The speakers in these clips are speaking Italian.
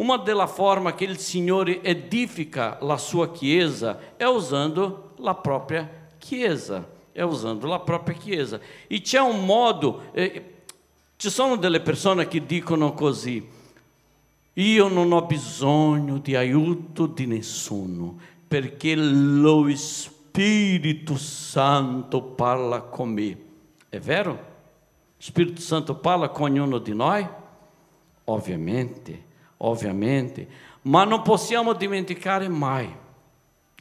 Uma delle forme che il Signore edifica la sua Chiesa è usando la propria Chiesa, è usando la propria Chiesa. E c'è un modo, eh, ci sono delle persone che dicono così, io non ho bisogno di aiuto di nessuno, perché lo Spirito Santo parla con me. È vero? Spirito Santo parla con ognuno di noi? Ovviamente, ovviamente. Ma non possiamo dimenticare mai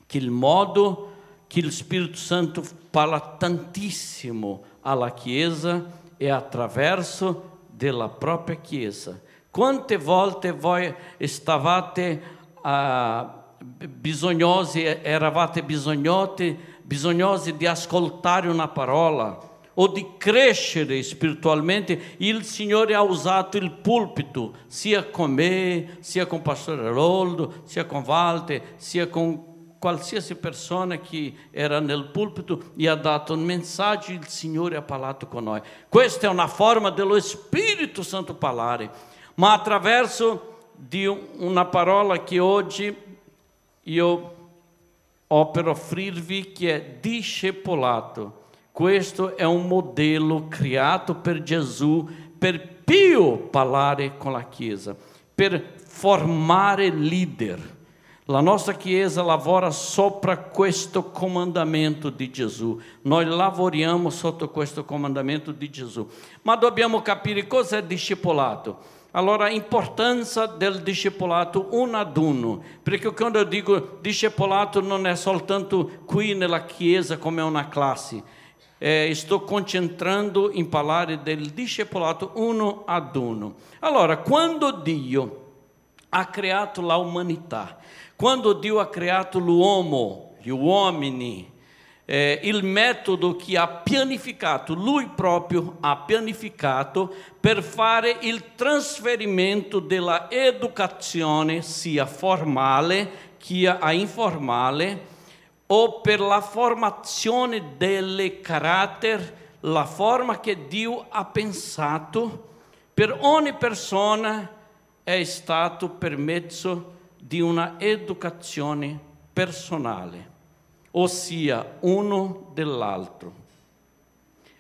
che il modo che il Spirito Santo parla tantissimo alla Chiesa è attraverso della propria Chiesa. Quante volte voi stavate uh, bisognosi, eravate bisognosi, bisognosi di ascoltare una parola? O di crescere spiritualmente, il Signore ha usato il pulpito, sia con me, sia con pastore Roldo, sia con Walter, sia con qualsiasi persona che era nel pulpito e ha dato un messaggio, il Signore ha parlato con noi. Questa è una forma dello Spirito Santo parlare, ma attraverso di una parola che oggi io ho per offrirvi che è discepolato. Questo è un modello creato per Gesù per più parlare con la Chiesa, per formare leader. La nostra Chiesa lavora sopra questo comandamento di Gesù. Noi lavoriamo sotto questo comandamento di Gesù. Ma dobbiamo capire cosa è discepolato. Allora, a importância del discepolato un ad uno, perché quando eu digo discepolato non è soltanto qui nella Chiesa come una classe, eh, sto concentrando in parlare del discepolato uno ad uno. Allora, quando Dio ha creato l'umanità, quando Dio ha creato l'uomo, gli uomini, eh, il metodo che ha pianificato, lui proprio ha pianificato per fare il trasferimento della educazione sia formale che informale o per la formazione del carattere, la forma che Dio ha pensato per ogni persona è stato per mezzo di una educazione personale, ossia uno dell'altro.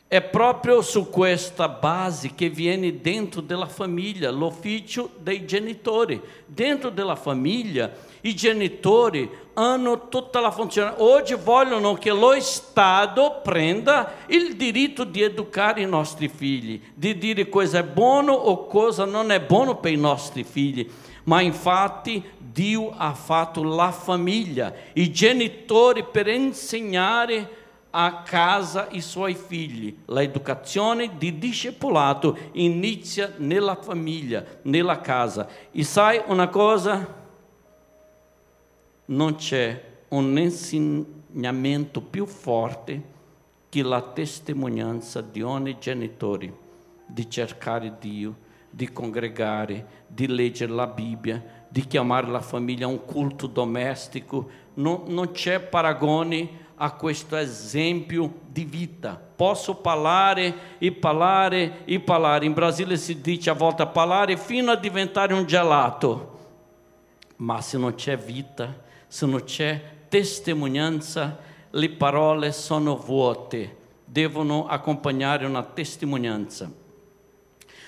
È proprio su questa base che viene dentro della famiglia l'ufficio dei genitori. Dentro della famiglia i genitori hanno tutta la funzione. Oggi vogliono che lo Stato prenda il diritto di educare i nostri figli, di dire cosa è buono o cosa non è buono per i nostri figli. Ma infatti Dio ha fatto la famiglia, i genitori per insegnare a casa i suoi figli. L'educazione di discepolato inizia nella famiglia, nella casa. E sai una cosa? Non c'è un insegnamento più forte che la testimonianza di ogni genitore di cercare Dio, di congregare, di leggere la Bibbia, di chiamare la famiglia a un culto domestico. Non, non c'è paragone a questo esempio di vita. Posso parlare e parlare e parlare. In Brasile si dice a volte parlare fino a diventare un gelato. Ma se non c'è vita, se non c'è testimonianza, le parole sono vuote, devono accompagnare una testimonianza.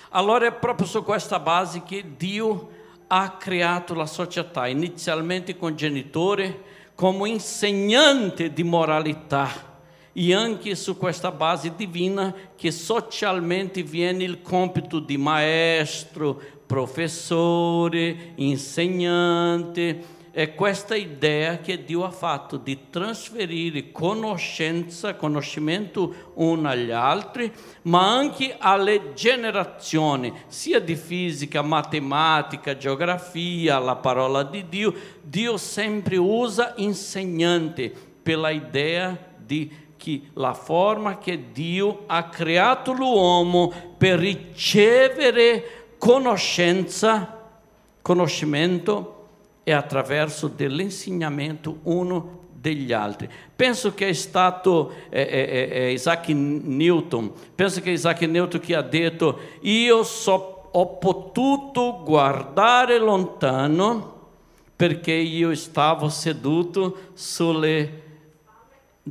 Allora è proprio su questa base che Dio ha creato la società, inizialmente con genitori, come insegnante di moralità e anche su questa base divina che socialmente viene il compito di maestro, professore, insegnante. È questa idea che Dio ha fatto di trasferire conoscenza, conoscimento uno agli altri, ma anche alle generazioni, sia di fisica, matematica, geografia, la parola di Dio. Dio sempre usa insegnante per idea di che la forma che Dio ha creato l'uomo per ricevere conoscenza, conoscimento è attraverso dell'insegnamento uno degli altri. Penso che è stato eh, eh, eh, Isaac Newton, penso che è Isaac Newton che ha detto io so ho potuto guardare lontano perché io stavo seduto sulle,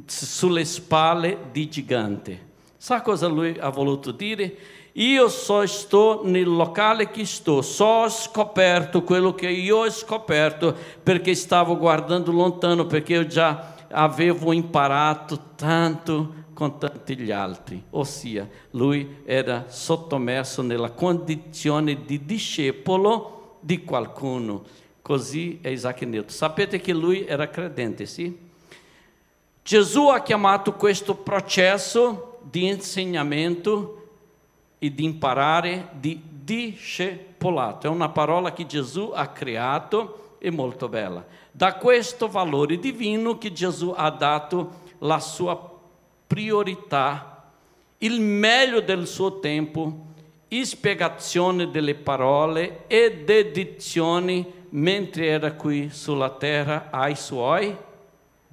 sulle spalle di gigante. Sa cosa lui ha voluto dire? Io só sto nel locale che sto, só scoperto quello che io ho scoperto perché stavo guardando lontano, perché io già avevo imparato tanto con tanti gli altri. Ossia, lui era sottomesso nella condizione di discepolo di qualcuno. Così è Isaac Newton. Sapete che lui era credente, sì? Gesù ha chiamato questo processo di insegnamento e di imparare di discepolato. È una parola che Gesù ha creato e molto bella. Da questo valore divino che Gesù ha dato la sua priorità, il meglio del suo tempo, spiegazione delle parole ed edizioni mentre era qui sulla terra ai suoi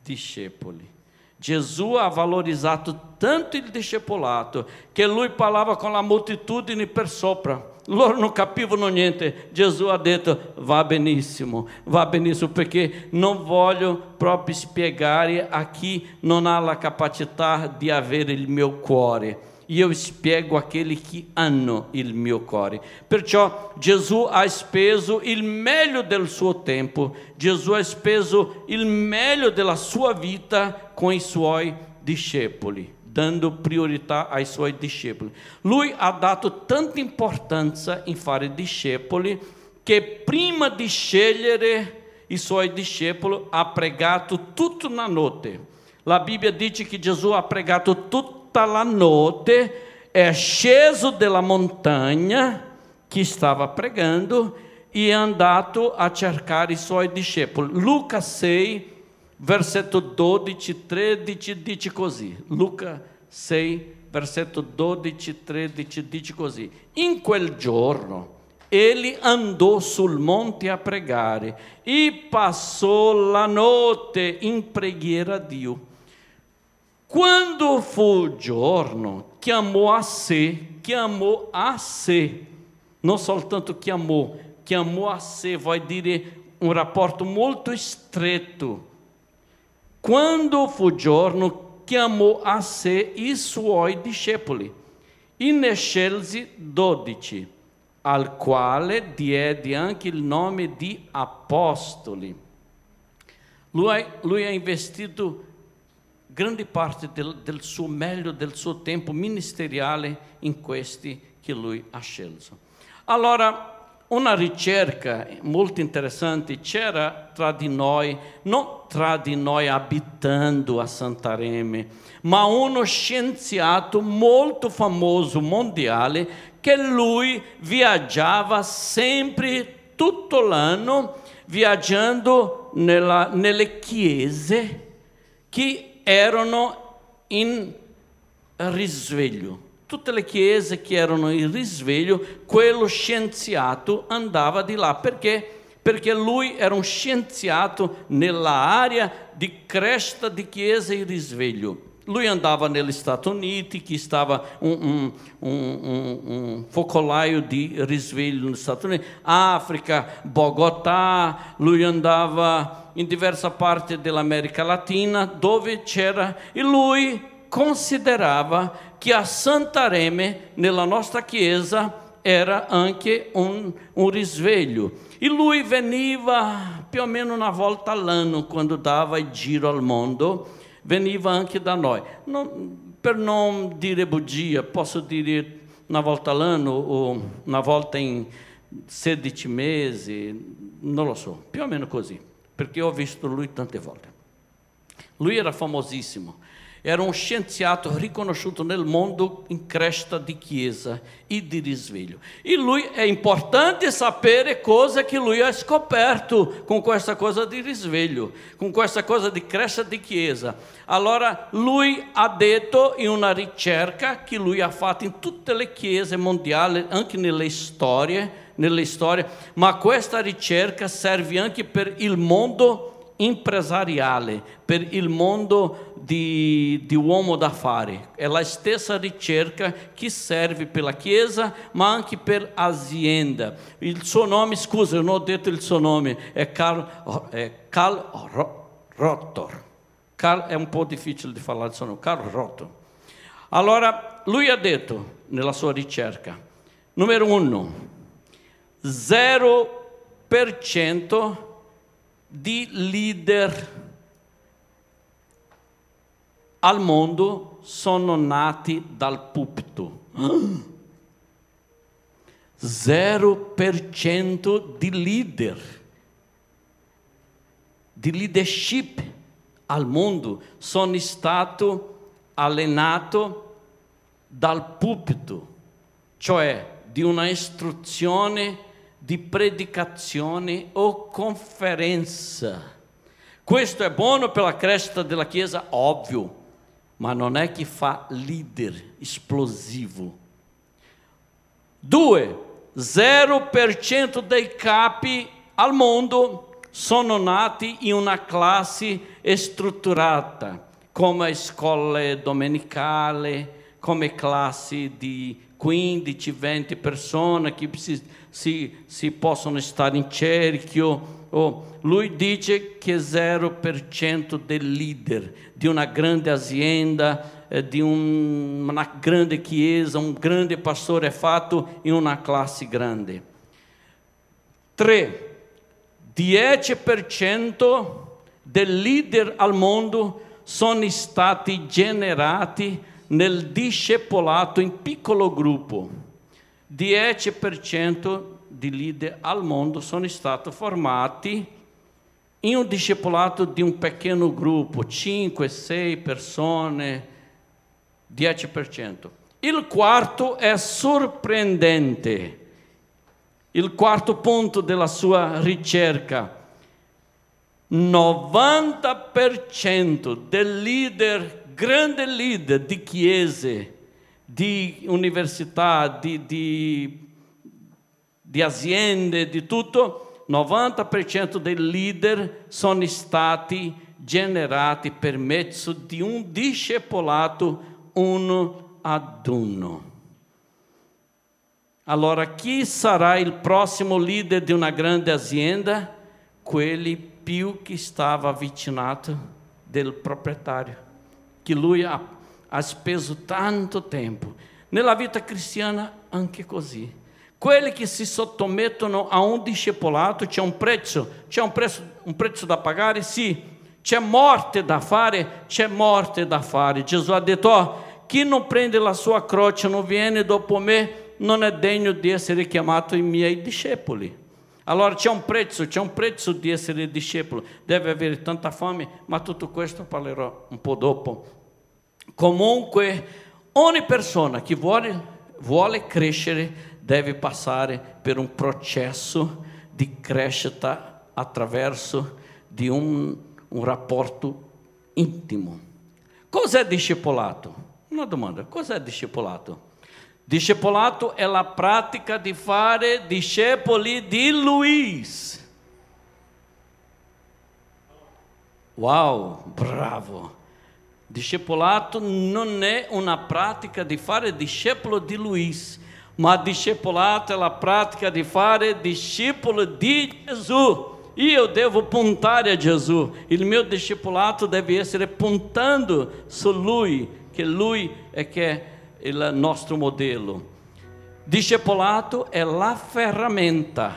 discepoli. Gesù ha valorizzato tanto il discepolato che lui parlava con la moltitudine per sopra. Loro non capivano niente. Gesù ha detto: va benissimo, va benissimo, perché non voglio proprio spiegare a chi non ha la capacità di avere il mio cuore io spiego aquele che hanno il mio cuore. Perciò Gesù ha speso il meglio del suo tempo, Gesù ha speso il meglio della sua vita con i suoi discepoli, dando priorità ai suoi discepoli. Lui ha dato tanta importância in fare discepoli che prima di scegliere i suoi discepoli ha pregato tutto na notte. La Bibbia dice che Gesù ha pregato tutta la notte è sceso dalla montagna che stava pregando e è andato a cercare i suoi discepoli. Luca 6, versetto 12, 13 dice così. Luca 6, versetto 12, 13 dice così. In quel giorno egli andò sul monte a pregare e passò la notte in preghiera a Dio. Quando fu giorno, chiamò a sé, chiamò a sé, non soltanto chiamò, chiamò a sé, vuol dire un rapporto molto stretto. Quando fu giorno, chiamò a sé i suoi discepoli e ne scelse dodici, al quale diede anche il nome di apostoli. Lui, lui ha investito grande parte del, del suo meglio, del suo tempo ministeriale in questi che lui ha scelto. Allora, una ricerca molto interessante c'era tra di noi, non tra di noi abitando a Santareme, ma uno scienziato molto famoso mondiale che lui viaggiava sempre tutto l'anno viaggiando nella, nelle chiese che erano in risveglio. Tutte le chiese che erano in risveglio, quello scienziato andava di là perché perché lui era un scienziato nella area di crescita di chiesa e risveglio. Lui andava negli Stati Uniti, che stava un, un, un, un focolaio di risveglio negli Stati Uniti, África, Bogotà, lui andava in diverse parti dell'America Latina dove c'era e lui considerava che a Santareme, nella nostra chiesa, era anche un, un risveglio. E lui veniva più o meno una volta all'anno, quando dava giro al mondo, veniva anche da noi. Non, per non dire bugia, posso dire una volta all'anno o una volta in 16 mesi, non lo so, più o meno così perché ho visto lui tante volte. Lui era famosissimo, era un scienziato riconosciuto nel mondo in crescita di chiesa e di risveglio. E lui è importante sapere cosa che lui ha scoperto con questa cosa di risveglio, con questa cosa di crescita di chiesa. Allora lui ha detto in una ricerca che lui ha fatto in tutte le chiese mondiali, anche nelle storie, nelle storie, ma questa ricerca serve anche per il mondo empresariale per il mondo di, di uomo d'affari. È la stessa ricerca che serve per la Chiesa, ma anche per azienda. Il suo nome, scusa, non ho detto il suo nome, è Carl, è Carl Rotor. Carl è un po' difficile di parlare il suo nome, Carl Rotor. Allora, lui ha detto nella sua ricerca, numero uno, 0% di leader al mondo sono nati dal pulpito. 0% di leader, di leadership al mondo sono stato allenato dal pulpito, cioè di una istruzione di predicazione o conferenza. Questo è buono per la crescita della Chiesa, ovvio, ma non è che fa leader esplosivo. Due, 0% dei capi al mondo sono nati in una classe strutturata, come scuole domenicali, come classi di 15-20 persone che si, si, possono stare in cerchio. Oh, lui dice che 0% del leader di una grande azienda, eh, di un, una grande chiesa, un grande pastore è fatto in una classe grande. 3. 10% del leader al mondo sono stati generati nel discepolato in piccolo gruppo. 10% di leader al mondo sono stati formati in un discepolato di un pequeno gruppo, 5, 6 persone, 10%. Il quarto è sorprendente. Il quarto punto della sua ricerca. 90% del leader grande leader di chiese, di università, di, di, di aziende, di tutto, 90% dei leader sono stati generati per mezzo di un discepolato uno ad uno. Allora, chi sarà il prossimo leader di una grande azienda? Quelli più che stava avvicinato del proprietario che lui ha, ha speso tanto tempo. Nella vita cristiana anche così. Quelli che si sottomettono a un discepolato c'è un prezzo, c'è un prezzo, un prezzo da pagare, sì, c'è morte da fare, c'è morte da fare. Gesù ha detto, oh, chi non prende la sua croce, non viene dopo me, non è degno di essere chiamato i miei discepoli. Allora c'è un prezzo, c'è un prezzo di essere discepolo, deve avere tanta fame, ma tutto questo parlerò un po' dopo. Comunque, ogni persona che vuole, vuole crescere deve passare per un processo di crescita attraverso di un, un rapporto intimo. Cos'è discepolato? Una domanda, cos'è discepolato? Discepolato è la pratica di fare discepoli di Luis. Wow, bravo! Discipulato não é uma prática de fare discípulo de Luís, mas discipulato é a prática de fare discípulo de Jesus. E eu devo pontar a Jesus. E meu discipulato deve ser pontando su Lui, que Lui é que é o nosso modelo. Discipulato é a ferramenta,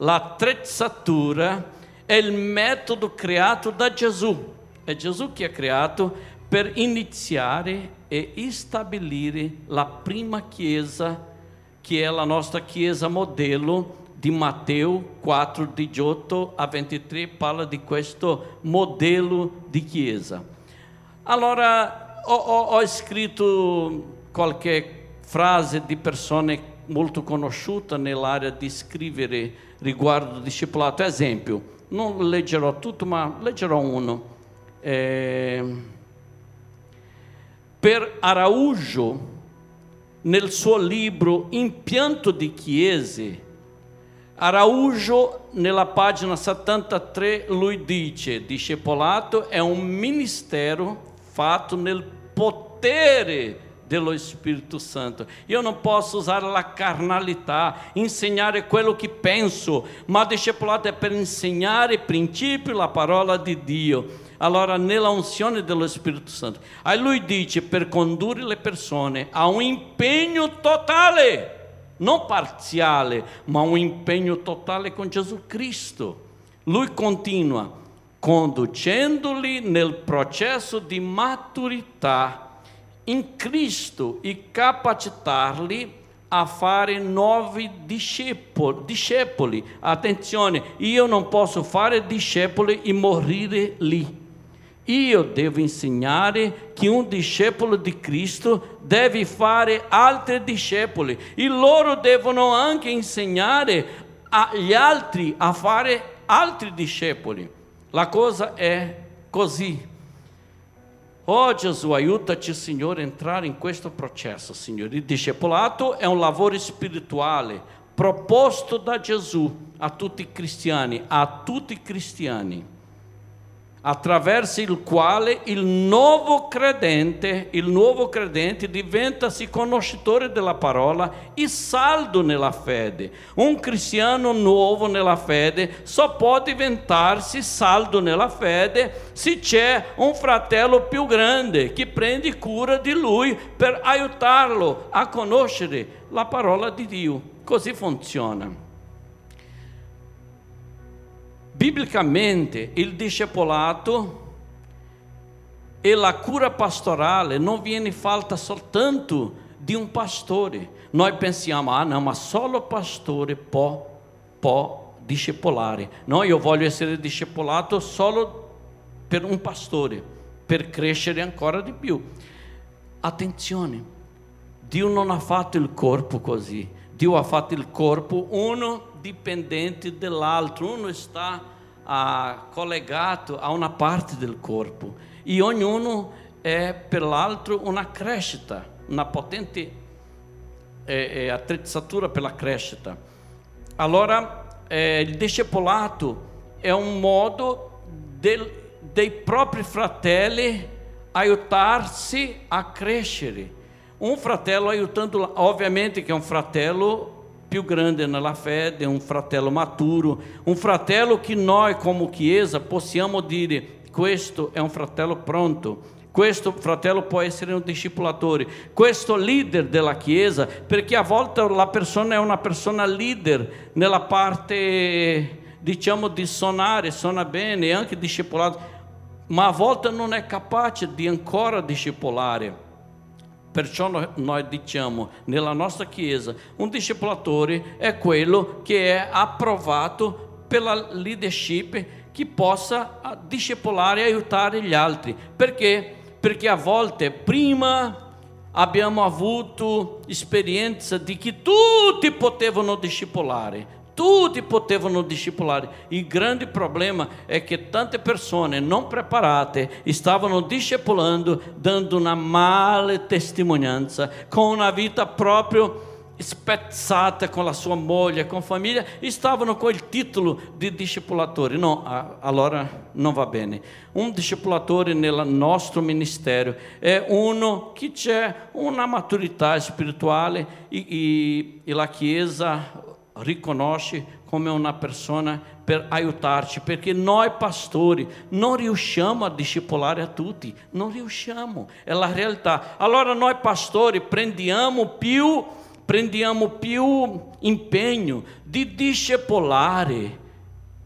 a attrezzatura, é o método criado da Jesus è Gesù che ha creato per iniziare e stabilire la prima chiesa, che è la nostra chiesa modello di Matteo 4, 18 a 23, parla di questo modello di chiesa. Allora, ho, ho, ho scritto qualche frase di persone molto conosciute nell'area di scrivere riguardo al discepolato. Esempio, non leggerò tutto, ma leggerò uno. Eh, per Araújo, nel suo libro Impianto di Chiese, Araújo, nella pagina 73, lui dice: discepolato è un ministero fatto nel potere dello Spirito Santo. Io non posso usare la carnalità, insegnare quello che penso, ma discepolato è per insegnare i principi, la parola di Dio. Allora, nella unzione dello Spirito Santo. Aí lui dice per condurre le persone a un impegno totale non parziale, ma un impegno totale con Gesù Cristo. Lui continua, conducendoli nel processo di maturità in Cristo e capacitarli a fare nuovi discepoli. Attenzione, io non posso fare discepoli e morire lì. Io devo insegnare che un discepolo di Cristo deve fare altri discepoli e loro devono anche insegnare agli altri a fare altri discepoli. La cosa è così. Oh aiutaci Signore a entrare in questo processo, Signore. Il discepolato è un lavoro spirituale proposto da Gesù a tutti cristiani, a tutti i cristiani attraverso il quale il nuovo credente, il nuovo credente diventa-se conoscitore della parola e saldo nella fede. Un cristiano nuovo nella fede só può diventar-se saldo nella fede se c'è un fratello più grande che prende cura di lui per aiutarlo a conoscere la parola di Dio. Così funziona. Biblicamente, il discepolato e la cura pastorale non viene fatta soltanto di un pastore. Noi pensiamo, ah não, ma solo pastore può, può discepolare. No, io voglio essere discepolato solo per un pastore, per crescere ancora di più. Attenzione, Dio non ha fatto il corpo così. Dio ha fatto il corpo uno dipendente dell'altro, uno sta ah, collegato a una parte del corpo e ognuno è per l'altro una crescita, una potente eh, attrezzatura per la crescita. Allora eh, il discepolato è un modo del, dei propri fratelli aiutarsi a crescere. Un fratello aiutando, ovviamente che è un fratello più grande nella fede, un fratello maturo, un fratello che noi come Chiesa possiamo dire questo è un fratello pronto, questo fratello può essere un discipulatore, questo leader della Chiesa, perché a volte la persona è una persona leader nella parte, diciamo, di suonare, suona bene, anche discepolato, ma a volte non è capace di ancora discepolare. Perciò noi diciamo nella nostra Chiesa un discipulatore è quello che è approvato per la leadership che possa discepolare e aiutare gli altri. Perché? Perché a volte prima abbiamo avuto esperienza di che tutti potevano discepolare, tudo potevano discipular E grande problema é que tante persone não preparate estavam discipulando, dando uma male testemunhança, com uma vida própria spezzata com a sua mulher com a família, estavam com o título de discipulatore. Não, allora não va bene. Né? Um discipulatore nel nosso ministério é uno que é uma maturidade espiritual e, e, e la Chiesa riconosce come una persona per aiutarci, perché noi pastori non riusciamo a discipolare a tutti, non riusciamo, è la realtà. Allora noi pastori prendiamo più, prendiamo più impegno di discepolare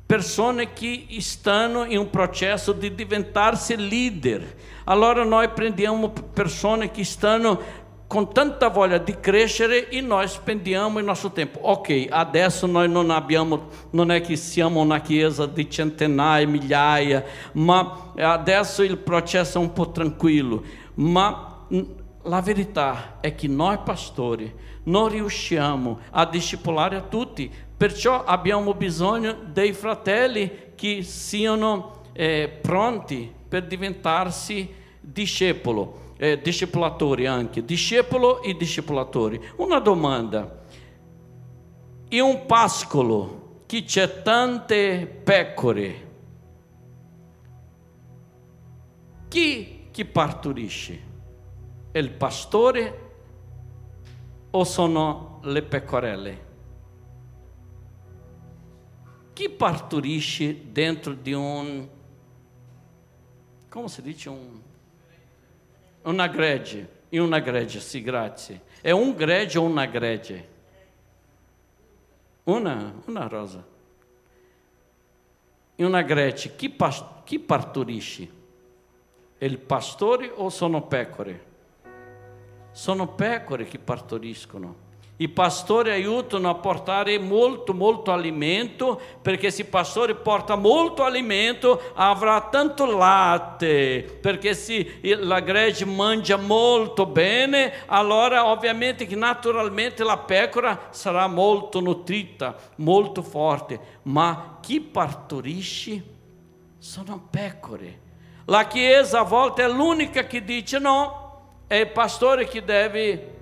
persone che stanno in un processo di diventarsi leader. Allora noi prendiamo persone che stanno com tanta voglia di crescere e nós spendiamo il nostro tempo. Ok, adesso noi non abbiamo, non è che siamo una chiesa di centinaia, migliaia, ma adesso il processo è un po' tranquillo. Ma la verità è che noi pastori non riusciamo a discipolare a tutti, perciò abbiamo bisogno dei fratelli che siano eh, pronti per diventarsi discepolo eh, discepolatori anche, discepolo e discepolatori. Una domanda. in un pascolo che c'è tante pecore, chi, chi partorisce? È il pastore o sono le pecorelle? Chi partorisce dentro di un, come si dice, un, Una grede e una grede, se grazie. É um grede ou una grede? Una, una rosa. E una grede, que, past que partorisce? Il pastore o sono pecore? Sono pecore che partoriscono. I pastori aiutano a portare molto, molto alimento, perché se il pastore porta molto alimento avrà tanto latte, perché se la gregge mangia molto bene, allora ovviamente che naturalmente la pecora sarà molto nutrita, molto forte, ma chi partorisce sono pecore. La Chiesa a volte è l'unica che dice no, è il pastore che deve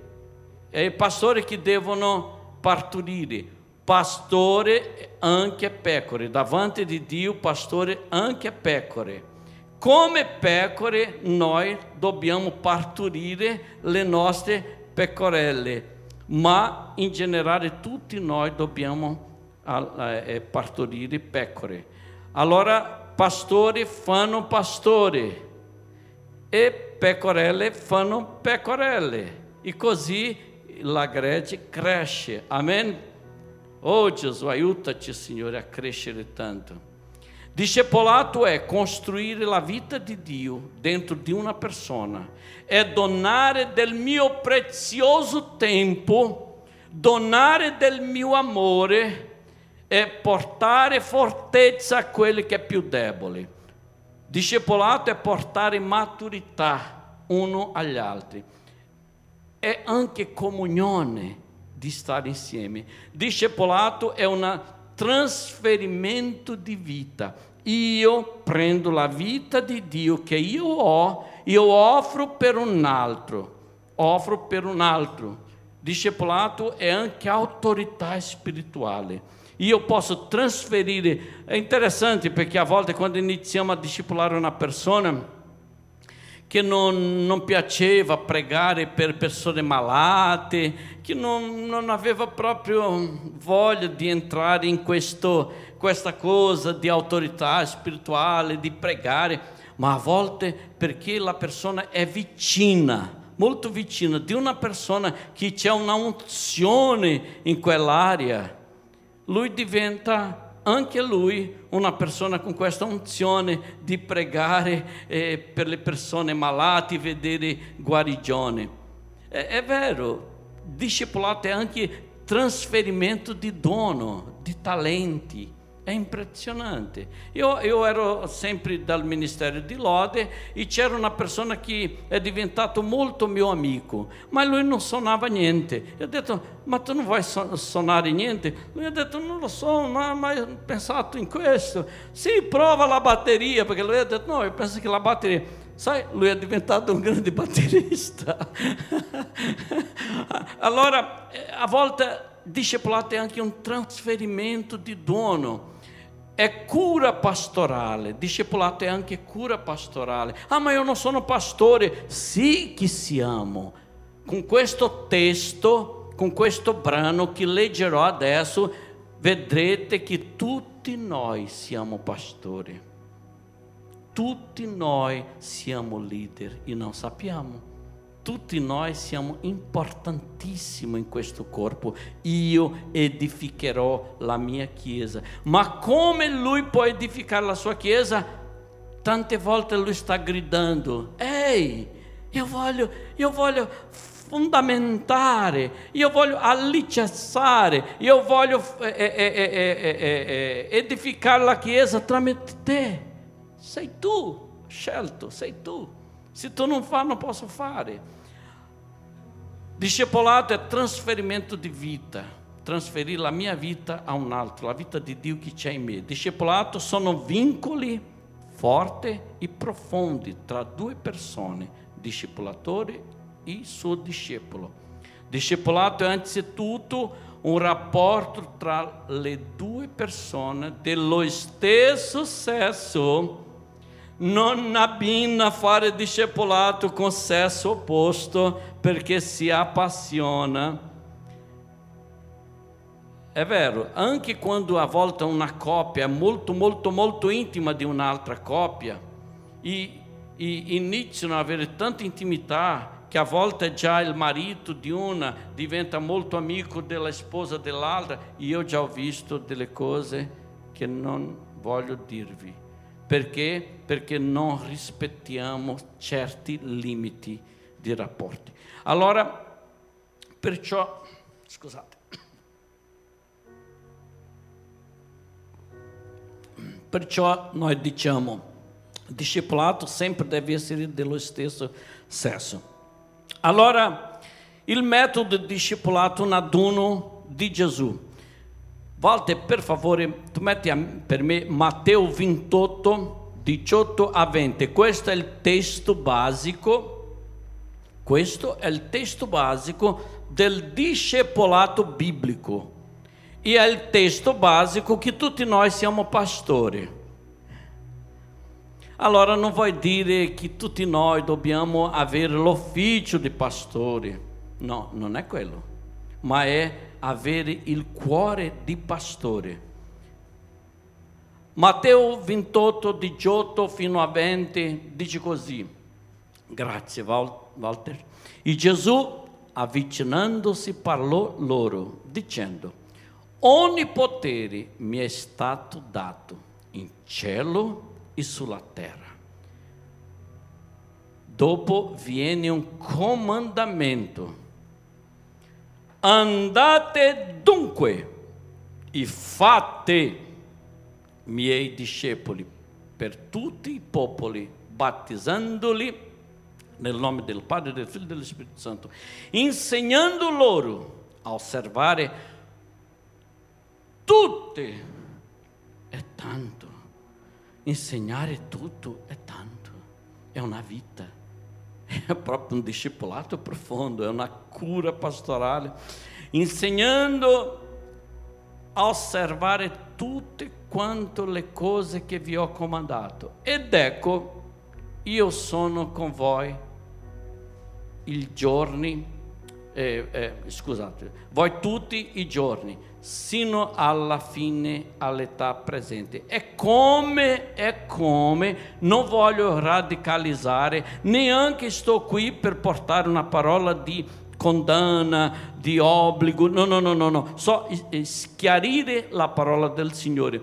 è i pastori che devono partorire. Pastore anche pecore, davanti di Dio, pastore anche pecore. Come pecore noi dobbiamo partorire le nostre pecorelle, ma in generale tutti noi dobbiamo eh, partorire pecore. Allora, pastori fanno pastore e pecorelle fanno pecorelle. E così la gregge cresce. Amen? Oh Gesù, aiutaci, Signore, a crescere tanto. Discepolato è costruire la vita di Dio dentro di una persona, è donare del mio prezioso tempo, donare del mio amore e portare fortezza a quelli che è più debole. Discepolato è portare maturità uno agli altri è anche comunione di stare insieme. Discepolato è un trasferimento di vita. Io prendo la vita di Dio che io ho, io offro per un altro, offro per un altro. Discepolato è anche autorità spirituale. Io posso trasferire, è interessante perché a volte quando iniziamo a discipolare una persona, che non, non, piaceva pregare per persone malate, che non, non aveva proprio voglia di entrare in questo, questa cosa di autorità spirituale, di pregare, ma a volte perché la persona è vicina, molto vicina di una persona che c'è una unzione in quell'area, lui diventa anche lui una persona con questa unzione di pregare eh, per le persone malate, vedere guarigione. È, è vero, discepolato è anche trasferimento di dono, di talenti. È impressionante. Io, io, ero sempre dal ministero di lode e c'era una persona che è diventato molto mio amico, ma lui non suonava niente. Io ho detto, ma tu non vuoi suonare niente? Lui ha detto, non lo so, ma ho mai pensato in questo. Sì, prova la batteria, perché lui ha detto, no, io penso che la batteria... Sai, lui è diventato un grande batterista. allora, eh, a volte discepolato è anche un trasferimento di dono è cura pastorale, discepolato è anche cura pastorale. Ah, ma io non sono pastore. Sì che siamo. Con questo testo, con questo brano che leggerò adesso, vedrete che tutti noi siamo pastori. Tutti noi siamo leader e non sappiamo tutti noi siamo importantissimi in questo corpo. Io edificherò la mia chiesa. Ma come lui può edificare la sua chiesa? Tante volte lui sta gridando: Ehi, io voglio, io voglio fondamentare, io voglio alicerciare, io voglio eh, eh, eh, edificare la chiesa tramite te. Sei tu, scelto, sei tu. Se tu non fai, non posso fare. Discepolato è trasferimento di vita, trasferire la mia vita a un altro, la vita di Dio che c'è in me. Discepolato sono vincoli forti e profondi tra due persone, discepolatore e suo discepolo. Discepolato è anzitutto un rapporto tra le due persone dello stesso sesso non abina fare discepolato com sesso oposto, porque se apaixona. É vero, anche quando a volta uma cópia é muito, muito, muito íntima de uma outra cópia, e, e iniziano a haver tanta intimidade, que a volta já o marido de uma diventa muito amigo della esposa dell'altra, e eu já ho visto delle cose que não voglio dirvi. Perché? Perché non rispettiamo certi limiti di rapporti. Allora, perciò, scusate, perciò noi diciamo, discepolato sempre deve essere dello stesso sesso. Allora, il metodo di discepolato naduno di Gesù. Walter, per favore, tu metti per me Matteo 28, 18 a 20. Questo è il testo basico. Questo è il testo basico del discepolato biblico. E è il testo basico che tutti noi siamo pastori. Allora non vuoi dire che tutti noi dobbiamo avere l'ufficio di pastore. No, non è quello, ma è avere il cuore di pastore. Matteo 28, 18 fino a 20 dice così. Grazie Walter. E Gesù, avvicinandosi, parlò loro, dicendo, ogni potere mi è stato dato in cielo e sulla terra. Dopo viene un comandamento. Andate dunque e fate miei discepoli per tutti i popoli, battezzandoli nel nome del Padre, del Figlio e dello Spirito Santo, insegnando loro a osservare tutte, è tanto, insegnare tutto è tanto, è una vita, è proprio un discepolato profondo, è una cura pastorale, insegnando a osservare tutte quante le cose che vi ho comandato. Ed ecco, io sono con voi i giorni, eh, eh, scusate, voi tutti i giorni, sino alla fine, all'età presente. È come, è come, non voglio radicalizzare, neanche sto qui per portare una parola di condanna, di obbligo, no, no, no, no, no, so schiarire la parola del Signore.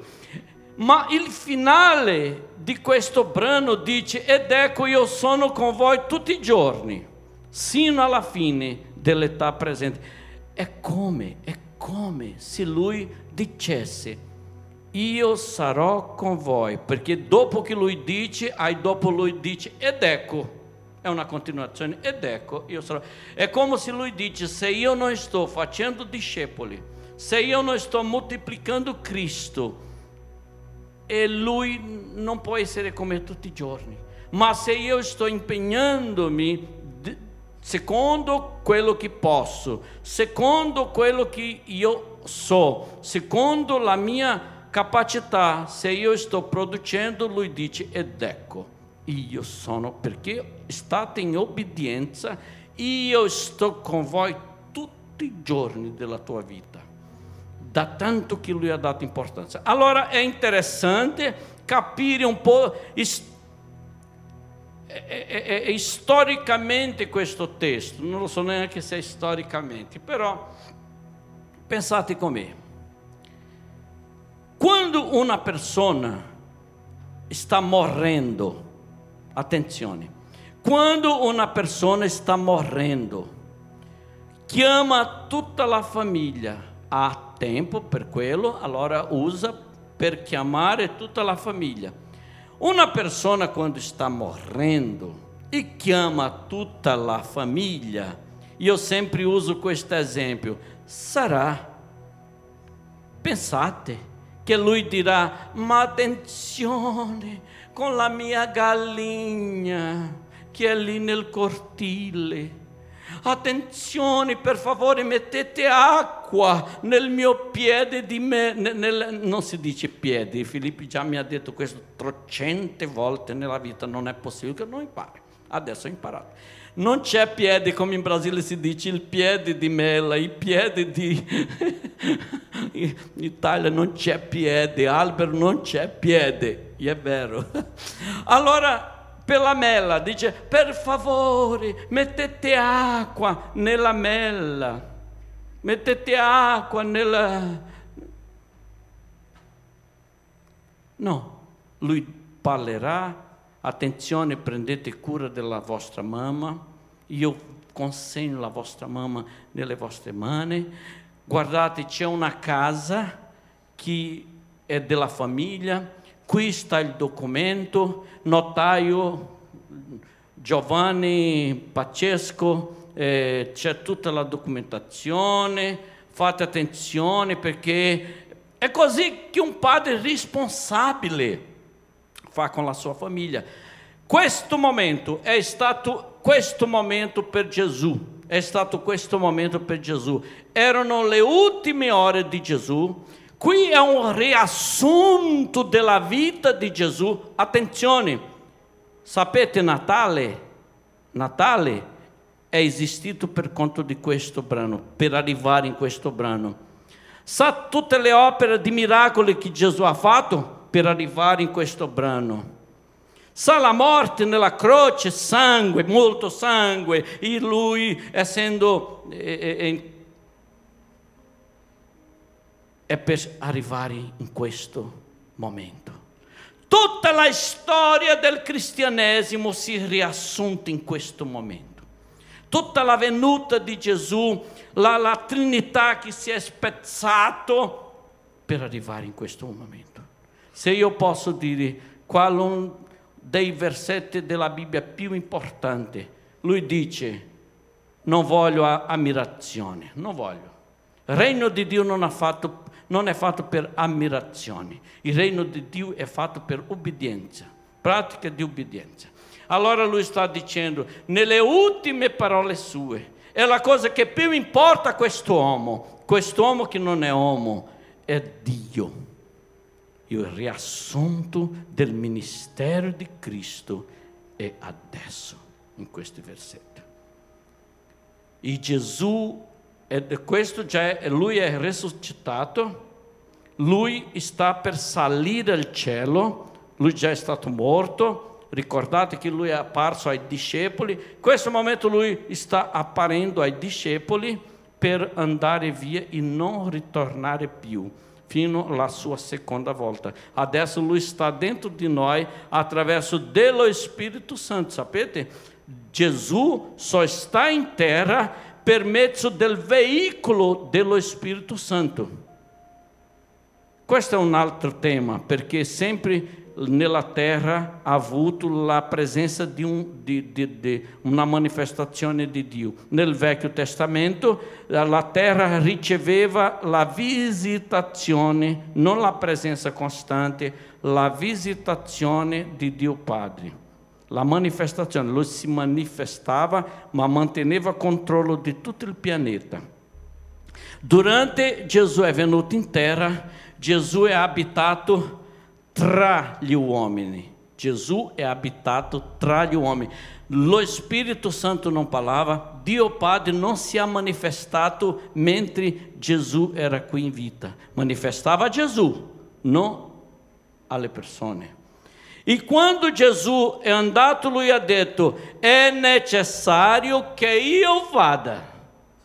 Ma il finale di questo brano dice, ed ecco io sono con voi tutti i giorni, sino alla fine dell'età presente. È come, è come se lui dicesse, io sarò con voi, perché dopo che lui dice, aí dopo lui dice, ed ecco, è una continuazione, ed ecco, io sarò. È come se lui dice, se io non sto facendo discepoli, se io non sto moltiplicando Cristo, e lui non può essere come tutti i giorni, ma se io sto impegnandomi secondo quello che posso, secondo quello che io so, secondo la mia capacità, se io sto producendo, lui dice, ed ecco, io sono, perché state in obbedienza, io sto con voi tutti i giorni della tua vita, da tanto che lui ha dato importanza. Allora è interessante capire un po' è, è, è, storicamente questo testo, non lo so neanche se è storicamente, però pensate con me. Quando una persona sta morrendo, attenzione, quando una persona sta morrendo, chiama tutta la famiglia, ha tempo per quello, allora usa per chiamare tutta la famiglia Uma pessoa quando está morrendo e que ama tutta la família, e eu sempre uso com este exemplo, será? pensate que lui dirá: "Ma attenzione con la mia galinha que é ali nel cortile". Attenzione, per favore, mettete acqua nel mio piede di me. Nel, non si dice piede, Filippo già mi ha detto questo trocente volte nella vita, non è possibile che non impari. Adesso ho imparato. Non c'è piede, come in Brasile si dice, il piede di mela, il piede di... in Italia non c'è piede, albero non c'è piede, e è vero. Allora, per la mela, dice, per favore, mettete acqua nella mela, mettete acqua nella... No, lui parlerà, attenzione, prendete cura della vostra mamma, io consegno la vostra mamma nelle vostre mani, guardate c'è una casa che è della famiglia, qui sta il documento, notaio Giovanni Pacesco, eh, c'è tutta la documentazione, fate attenzione perché è così che un padre responsabile fa con la sua famiglia. Questo momento è stato questo momento per Gesù, è stato questo momento per Gesù. Erano le ultime ore di Gesù, Qui è un riassunto della vita di Gesù. Attenzione, sapete Natale? Natale è esistito per conto di questo brano, per arrivare in questo brano. Sa tutte le opere di miracoli che Gesù ha fatto per arrivare in questo brano. Sa la morte nella croce, sangue, molto sangue, e lui essendo eh, eh, è per arrivare in questo momento. Tutta la storia del cristianesimo si è riassunta in questo momento. Tutta la venuta di Gesù, la, la Trinità che si è spezzato per arrivare in questo momento. Se io posso dire qual un dei versetti della Bibbia più importanti, lui dice, non voglio ammirazione, non voglio. Il regno di Dio non ha fatto non è fatto per ammirazione, il regno di Dio è fatto per obbedienza, pratica di obbedienza. Allora lui sta dicendo, nelle ultime parole sue, è la cosa che più importa a quest'uomo, quest'uomo che non è uomo, è Dio. Il riassunto del ministero di Cristo è adesso, in questi versetti. E Gesù questo già lui è risuscitato, lui sta per salire al cielo, lui già è stato morto, ricordate che lui è apparso ai discepoli, in questo momento lui sta apparendo ai discepoli per andare via e non ritornare più fino alla sua seconda volta. Adesso lui sta dentro di noi attraverso dello Spirito Santo, sapete? Gesù só está in terra per mezzo del veicolo dello Spirito Santo. Questo è un altro tema, perché sempre nella terra ha avuto la presenza di, un, di, di, di, una manifestazione di Dio. Nel Vecchio Testamento la terra riceveva la visitazione, non la presenza costante, la visitazione di Dio Padre la manifestazione, lui si manifestava ma manteneva controllo di tutto il pianeta. Durante Gesù è venuto in terra, Gesù è abitato tra gli uomini. Gesù è abitato tra gli uomini. Lo Spirito Santo non parlava, Dio Padre non si è manifestato mentre Gesù era qui in vita. Manifestava Gesù, non alle persone. E quando Gesù è andato, lui ha detto: è necessario che io vada.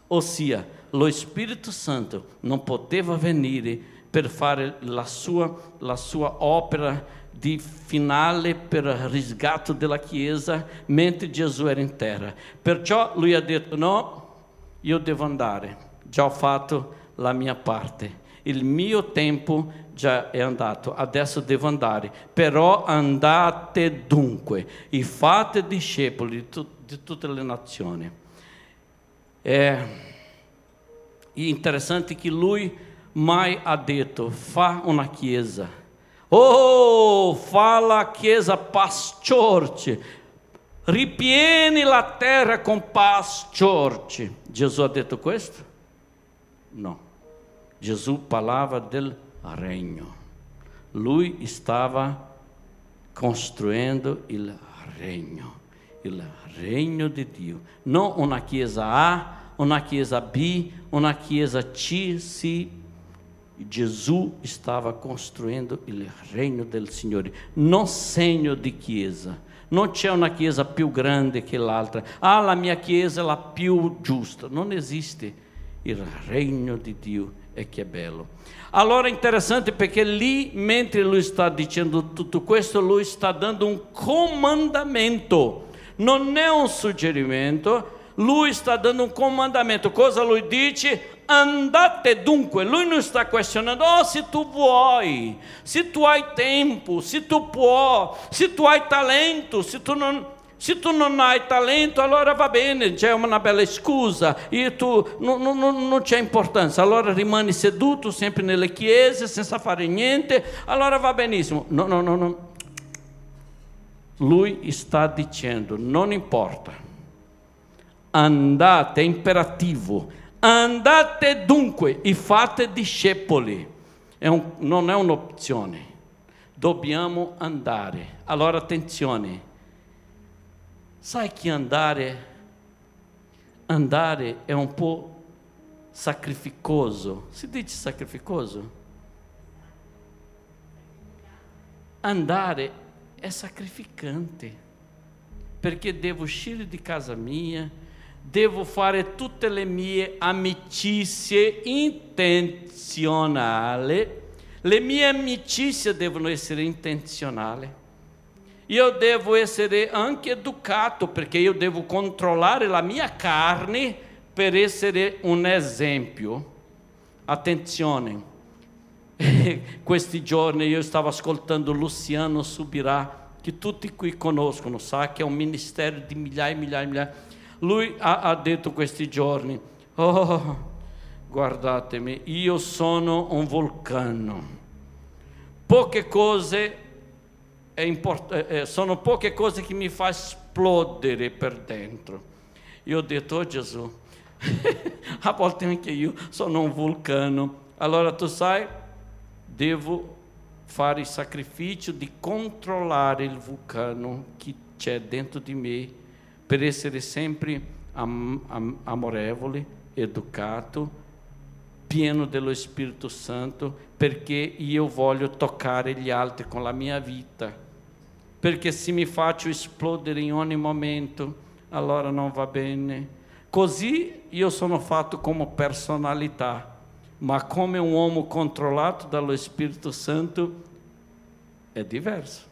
Ossia, lo Spirito Santo non poteva venire per fare la sua, la sua opera di finale per riscatto della Chiesa mentre Gesù era in terra. Perciò lui ha detto: no, io devo andare, già ho fatto la mia parte. Il mio tempo già è andato, adesso devo andare. Però andate dunque e fate discepoli di, tu, di tutte le nazioni. È interessante che lui mai ha detto fa una chiesa. Oh, fa la chiesa pastorce, ripieni la terra con pastorci. Gesù ha detto questo? No. Gesù parlava del regno. Lui stava costruendo il regno, il regno di Dio. Non una chiesa A, una chiesa B, una chiesa C, sì. Gesù stava costruendo il regno del Signore, non segno di chiesa. Non c'è una chiesa più grande che l'altra. Ah, la mia chiesa è la più giusta. Non esiste. Il regno di Dio è che è bello. Allora è interessante perché lì, mentre lui sta dicendo tutto questo, lui sta dando un comandamento, non è un suggerimento, lui sta dando un comandamento. Cosa lui dice? Andate dunque, lui non sta questionando, oh se tu vuoi, se tu hai tempo, se tu puoi, se tu hai talento, se tu non se tu non hai talento, allora va bene, c'è una bella scusa, e tu non, non, non c'è importanza, allora rimani seduto sempre nelle chiese senza fare niente, allora va benissimo. No, no, no, no. Lui sta dicendo, non importa, andate, imperativo, andate dunque e fate discepoli, è un, non è un'opzione, dobbiamo andare. Allora attenzione, Sai che andare, andare è un po' sacrificoso. Si dice sacrificoso? Andare è sacrificante, perché devo uscire di casa mia, devo fare tutte le mie amicizie intenzionali, le mie amicizie devono essere intenzionali io devo essere anche educato perché io devo controllare la mia carne per essere un esempio. Attenzione, questi giorni io stavo ascoltando Luciano Subirà, che tutti qui conoscono, sa che è un ministero di migliaia e migliaia e migliaia. Lui ha, ha detto questi giorni, oh, guardatemi, io sono un vulcano. Poche cose import- eh, sono poche cose che mi fa esplodere per dentro. Io ho detto, oh Gesù, a volte anche io sono un vulcano. Allora tu sai, devo fare il sacrificio di controllare il vulcano che c'è dentro di me per essere sempre am- am- amorevole, educato, pieno dello Spirito Santo, perché io voglio toccare gli altri con la mia vita perché se mi faccio esplodere in ogni momento, allora non va bene. Così io sono fatto come personalità, ma come un uomo controllato dallo Spirito Santo è diverso.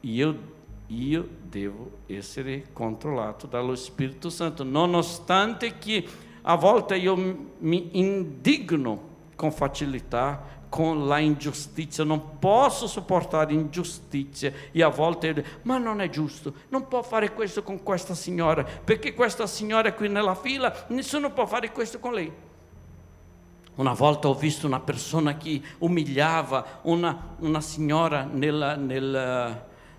Io, io devo essere controllato dallo Spirito Santo, nonostante che a volte io mi indigno con facilità con la ingiustizia, non posso sopportare ingiustizie e a volte io dico, ma non è giusto, non può fare questo con questa signora, perché questa signora è qui nella fila, nessuno può fare questo con lei. Una volta ho visto una persona che umiliava una, una signora nel,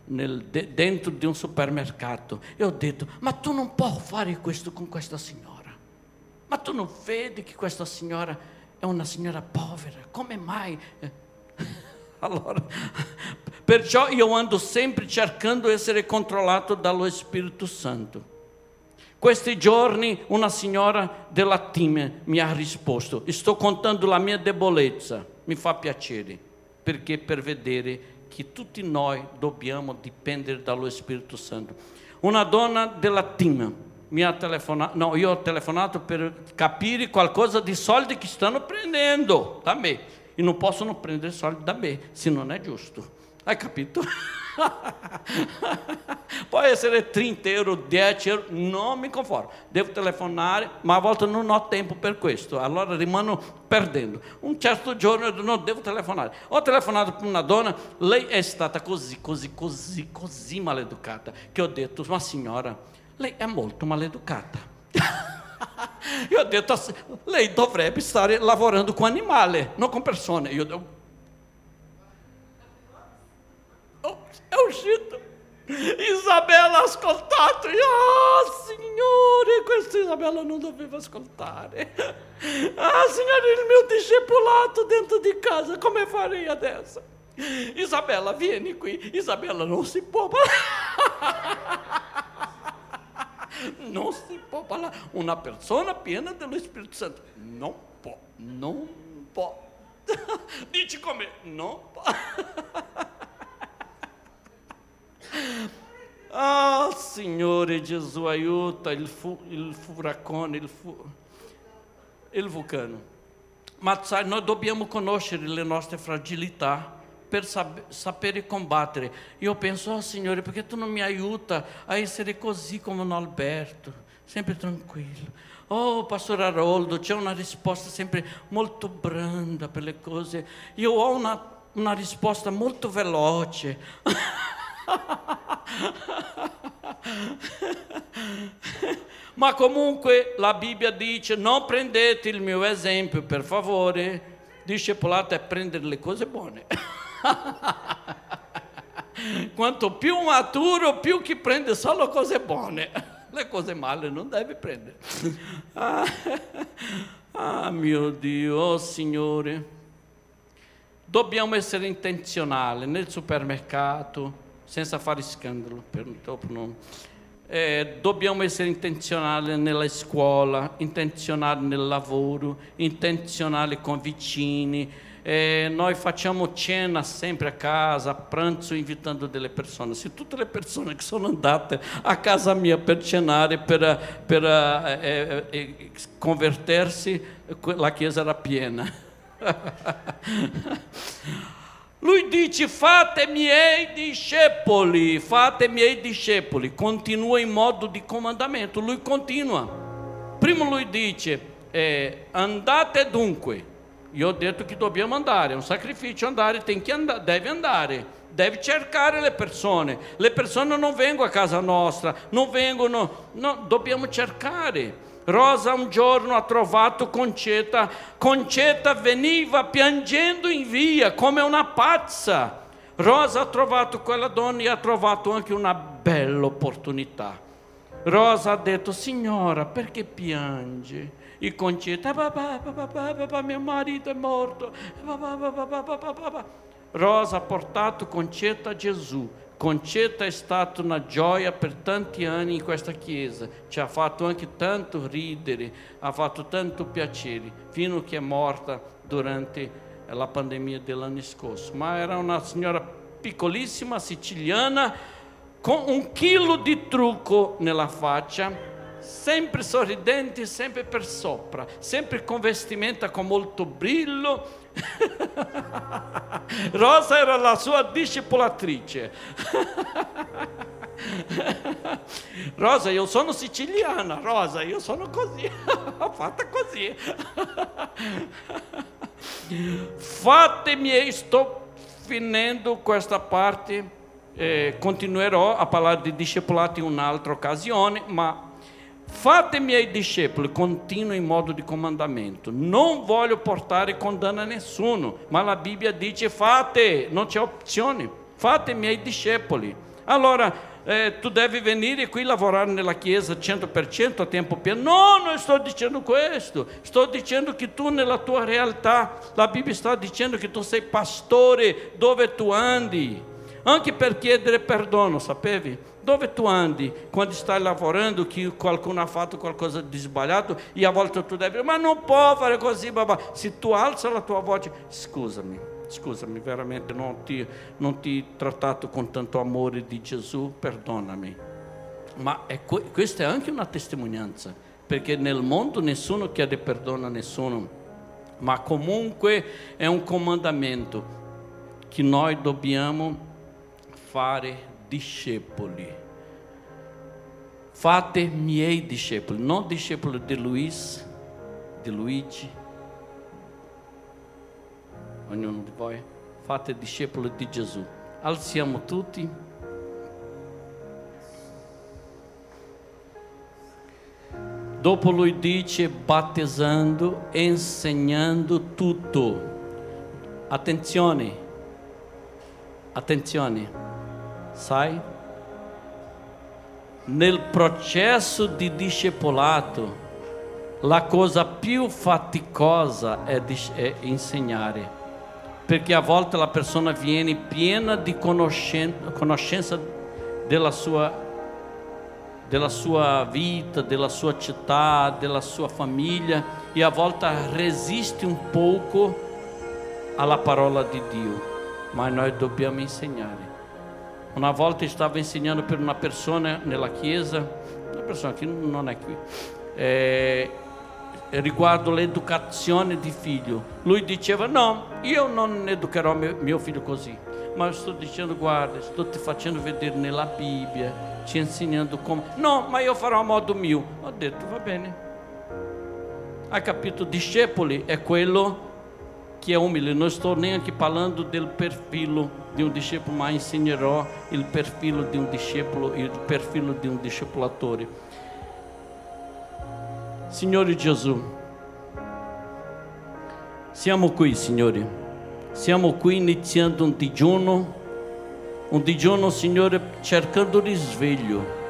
nel, de, dentro di un supermercato e ho detto, ma tu non puoi fare questo con questa signora, ma tu non vedi che questa signora è una signora povera, come mai? Allora, perciò io ando sempre cercando di essere controllato dallo Spirito Santo. Questi giorni una signora della team mi ha risposto, sto contando la mia debolezza, mi fa piacere, perché per vedere che tutti noi dobbiamo dipendere dallo Spirito Santo. Una donna della team mi ha telefonato, no, io ho telefonato per capire qualcosa di soldi che stanno prendendo da me e non possono prendere soldi da me se non è giusto. Hai capito? Può essere 30 euro, 10 euro, non mi conformo. Devo telefonare, ma a volte non ho tempo per questo, allora rimano perdendo. Un certo giorno non devo telefonare. Ho telefonato per una donna, lei è stata così, così, così, così maleducata, che ho detto, ma signora, lei è molto maleducata. Io ho detto, lei dovrebbe stare lavorando con animali, non con persone. Io devo... oh, è uscito. Isabella ha ascoltato, oh Signore, questa Isabella non doveva ascoltare. Ah Signore, il mio discepolato dentro di casa, come farei adesso? Isabella, vieni qui. Isabella non si può não se pode falar uma persona apenas do Espírito Santo. não pode não pode Ni te comer. pode puede. Ah, Signore Gesù, aiuta il, fu, il furacone, il, fu, il vulcano. Ma sai, noi dobbiamo. Per sap- sapere combattere. Io penso, oh Signore, perché tu non mi aiuta a essere così come un Alberto, sempre tranquillo. Oh, Pastore Aroldo, c'è una risposta sempre molto branda per le cose. Io ho una, una risposta molto veloce. Ma comunque la Bibbia dice non prendete il mio esempio, per favore. Discepolato è prendere le cose buone. Quanto più maturo, più chi prende solo cose buone. Le cose male non deve prendere. Ah, ah mio Dio, oh Signore. Dobbiamo essere intenzionali nel supermercato, senza fare scandalo, per dopo non. Eh, dobbiamo essere intenzionali nella scuola, intenzionali nel lavoro, intenzionali con vicini. Eh, noi facciamo cena sempre a casa, pranzo, invitando delle persone. Se tutte le persone che sono andate a casa mia per cenare, per, per eh, eh, eh convertersi, la chiesa era piena. Lui dice fate miei discepoli, fate miei discepoli, continua in modo di comandamento, lui continua. Primo lui dice eh, andate dunque, io ho detto che dobbiamo andare, è un sacrificio andare, tem che andare, deve andare, deve cercare le persone, le persone non vengono a casa nostra, non vengono, no, dobbiamo cercare. Rosa un giorno ha trovato Concetta, Concetta veniva piangendo in via come una pazza. Rosa ha trovato quella donna e ha trovato anche una bella opportunità. Rosa ha detto, signora, perché piange? E Concetta, papà, papà, papà, mio marito è morto. Papà, papà, papà, papà. Rosa portato Concetta a Gesù Concetta è stata una gioia per tanti anni in questa chiesa, ci ha fatto anche tanto ridere, ha fatto tanto piacere, fino che è morta durante la pandemia dell'anno scorso. Ma era una signora piccolissima, siciliana, con un chilo di trucco nella faccia, sempre sorridente, sempre per sopra, sempre con vestimenta con molto brillo. Rosa era la sua discepolatrice. Rosa, io sono siciliana, Rosa, io sono così, fatta così. Fatemi, sto finendo questa parte, eh, continuerò a parlare di discepolati in un'altra occasione, ma Fate miei discepoli, continuo in modo di comandamento. Non voglio portare condanna a nessuno, ma la Bibbia dice fate, non c'è opzione. Fate miei discepoli. Allora, eh, tu devi venire qui a lavorare nella chiesa 100% a tempo pieno. No, non sto dicendo questo. Sto dicendo che tu nella tua realtà, la Bibbia sta dicendo che tu sei pastore dove tu andi. Anche per chiedere perdono, sapevi? Dove tu andi quando stai lavorando che qualcuno ha fatto qualcosa di sbagliato e a volte tu devi, ma non può fare così, babà. Se tu alza la tua voce, scusami, scusami, veramente non ti, non ti trattato con tanto amore di Gesù, perdonami. Ma è, questa è anche una testimonianza, perché nel mondo nessuno chiede perdono a nessuno, ma comunque è un comandamento che noi dobbiamo fare discepoli. Fate miei discepoli, non discepoli di Luis, di Luigi, ognuno di voi. Fate discepoli di Gesù. Alziamo tutti. Dopo lui dice battezzando, insegnando tutto. Attenzione, attenzione sai? nel processo di discepolato, la cosa più faticosa è, è insegnare, perché a volte la persona viene piena di conoscenza, conoscenza della sua della sua vita, della sua città, della sua famiglia e a volte resiste un poco alla parola di Dio, ma noi dobbiamo insegnare. Una volta stavo insegnando per una persona nella chiesa, una persona che non è qui, eh, riguardo l'educazione di figlio. Lui diceva: No, io non educherò mio figlio così, ma sto dicendo: Guarda, sto ti facendo vedere nella Bibbia, ti insegnando come. No, ma io farò a modo mio. Ho detto: Va bene. Hai capito? Discepoli è quello que é humilde. Não estou nem aqui falando do perfil de um discípulo, mas ensinerò o perfil de um discípulo e o perfil de um discipulatore. Signore Gesù, siamo qui, Signore. Siamo qui iniziando un digiuno, un digiuno, Signore, cercando risveglio.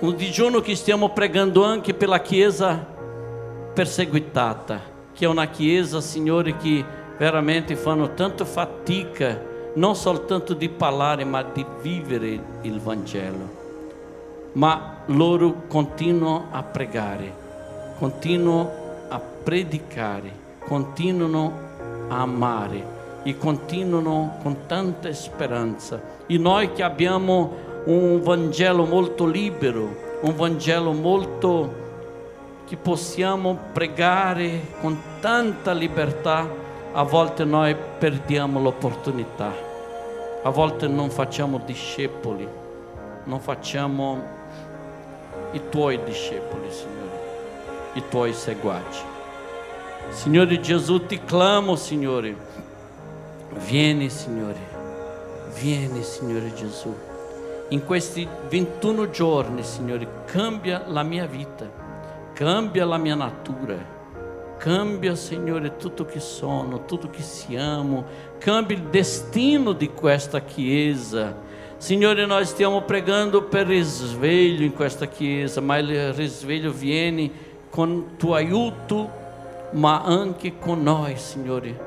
Un digiuno che stiamo pregando anche per la Chiesa perseguitata, che è una chiesa, Signore, che veramente fanno tanto fatica, non soltanto di parlare, ma di vivere il Vangelo. Ma loro continuano a pregare, continuano a predicare, continuano a amare e continuano con tanta speranza. E noi che abbiamo un Vangelo molto libero, un Vangelo molto che possiamo pregare con tanta libertà, a volte noi perdiamo l'opportunità, a volte non facciamo discepoli, non facciamo i tuoi discepoli, Signore, i tuoi seguaci. Signore Gesù, ti clamo, Signore, vieni, Signore, vieni, Signore Gesù. In questi 21 giorni, Signore, cambia la mia vita. Cambia la mia natura, cambia, Signore, tutto che sono, tutto che siamo, cambia il destino di questa Chiesa. Signore, nós stiamo pregando per risveglio in questa Chiesa, ma il risveglio viene con tuo aiuto, ma anche con noi, Signore.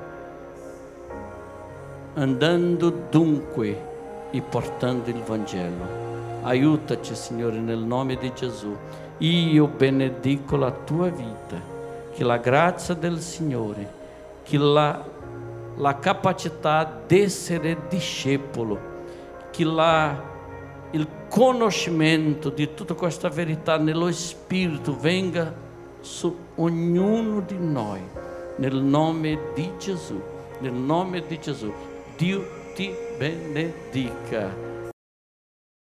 Andando dunque e portando Vangelo. Aiutaci, Signore, nel nome di Gesù. Io benedico la tua vita, che la grazia del Signore, che la, la capacità di essere discepolo, che la, il conoscimento di tutta questa verità nello Spirito venga su ognuno di noi, nel nome di Gesù, nel nome di Gesù. Dio ti benedica.